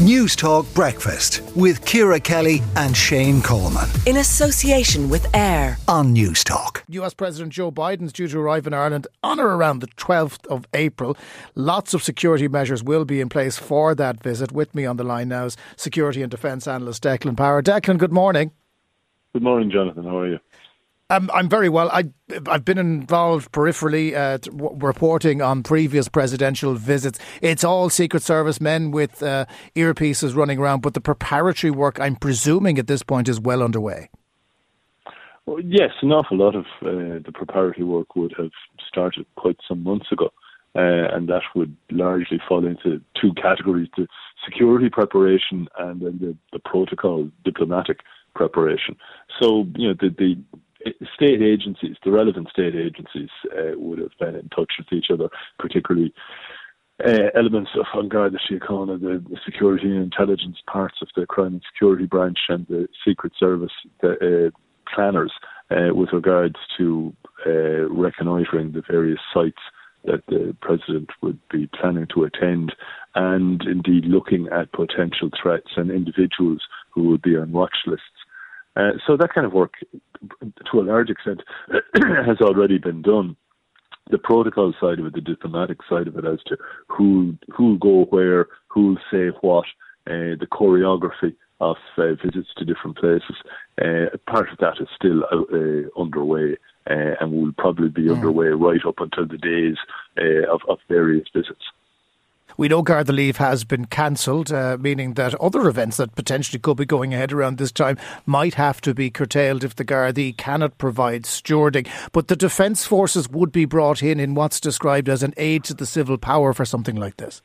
News Talk Breakfast with Ciara Kelly and Shane Coleman. In association with AIR on News Talk. US President Joe Biden's due to arrive in Ireland on or around the 12th of April. Lots of security measures will be in place for that visit. With me on the line now is security and defence analyst Declan Power. Declan, good morning. Good morning, Jonathan. How are you? Um, I'm very well. I, have been involved peripherally uh, w- reporting on previous presidential visits. It's all Secret Service men with uh, earpieces running around, but the preparatory work, I'm presuming at this point, is well underway. Well, yes, an awful lot of uh, the preparatory work would have started quite some months ago. Uh, and that would largely fall into two categories: the security preparation and then the, the protocol diplomatic preparation. So, you know, the, the state agencies, the relevant state agencies, uh, would have been in touch with each other, particularly uh, elements of An Garda Síochána, the, the security and intelligence parts of the crime and security branch, and the Secret Service the, uh, planners uh, with regards to uh, reconnoitring the various sites that the president would be planning to attend, and indeed looking at potential threats and individuals who would be on watch lists. Uh, so that kind of work, to a large extent, has already been done. The protocol side of it, the diplomatic side of it, as to who who'll go where, who'll say what, uh, the choreography of uh, visits to different places. Uh, part of that is still uh, underway uh, and will probably be mm. underway right up until the days of, of various visits. We know Garda Leave has been cancelled, uh, meaning that other events that potentially could be going ahead around this time might have to be curtailed if the Gardaí cannot provide stewarding. But the Defence Forces would be brought in in what's described as an aid to the civil power for something like this.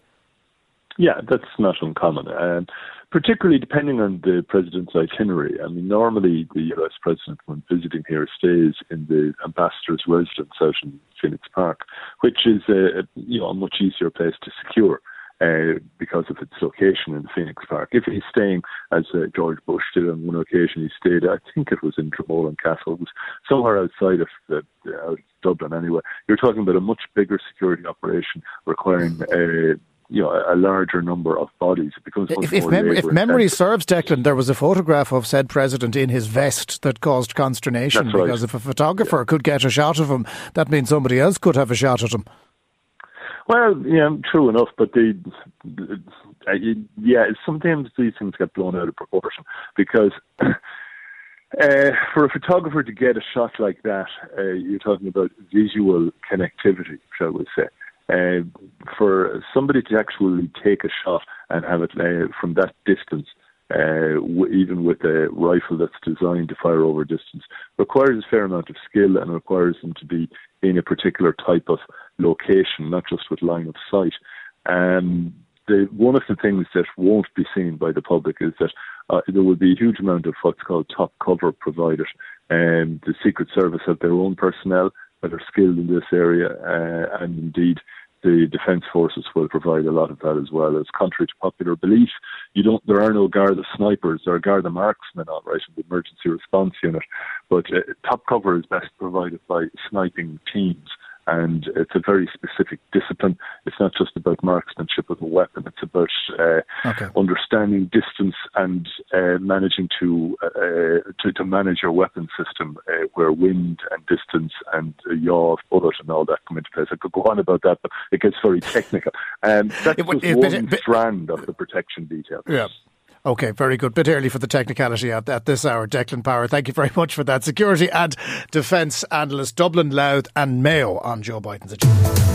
Yeah, that's not uncommon. Particularly depending on the president's itinerary. I mean, normally the US president, when visiting here, stays in the ambassador's residence out in Phoenix Park, which is a, you know a much easier place to secure. Uh, because of its location in Phoenix Park. If he's staying, as uh, George Bush did on one occasion, he stayed, I think it was in Dromoland Castle, it was somewhere outside of uh, Dublin anyway. You're talking about a much bigger security operation requiring uh, you know a larger number of bodies. It becomes if, if, mem- if memory serves, Declan, there was a photograph of said president in his vest that caused consternation That's because right. if a photographer yeah. could get a shot of him, that means somebody else could have a shot at him. Well, yeah, true enough, but the, the uh, yeah, sometimes these things get blown out of proportion because. Uh, for a photographer to get a shot like that, uh, you're talking about visual connectivity, shall we say. Uh, for somebody to actually take a shot and have it uh, from that distance, uh, w- even with a rifle that's designed to fire over distance, requires a fair amount of skill and requires them to be in a particular type of location, not just with line of sight. Um, the, one of the things that won't be seen by the public is that uh, there will be a huge amount of what's called top cover provided. And um, the Secret Service have their own personnel that are skilled in this area, uh, and indeed the defence forces will provide a lot of that as well. As contrary to popular belief, you don't. There are no Garda snipers. There are Garda marksmen, all right, in the emergency response unit, but uh, top cover is best provided by sniping teams and it's a very specific discipline. It's not just about marksmanship with a weapon. It's about uh, okay. understanding distance and uh, managing to, uh, to, to manage your weapon system, uh, where wind and distance and yaw of bullet and all that come into place. I could go on about that, but it gets very technical. And um, that's just it, one but, strand of the protection detail. Yeah. Okay, very good. Bit early for the technicality at, at this hour. Declan Power, thank you very much for that. Security and defence analyst, Dublin, Louth and Mayo on Joe Biden's agenda.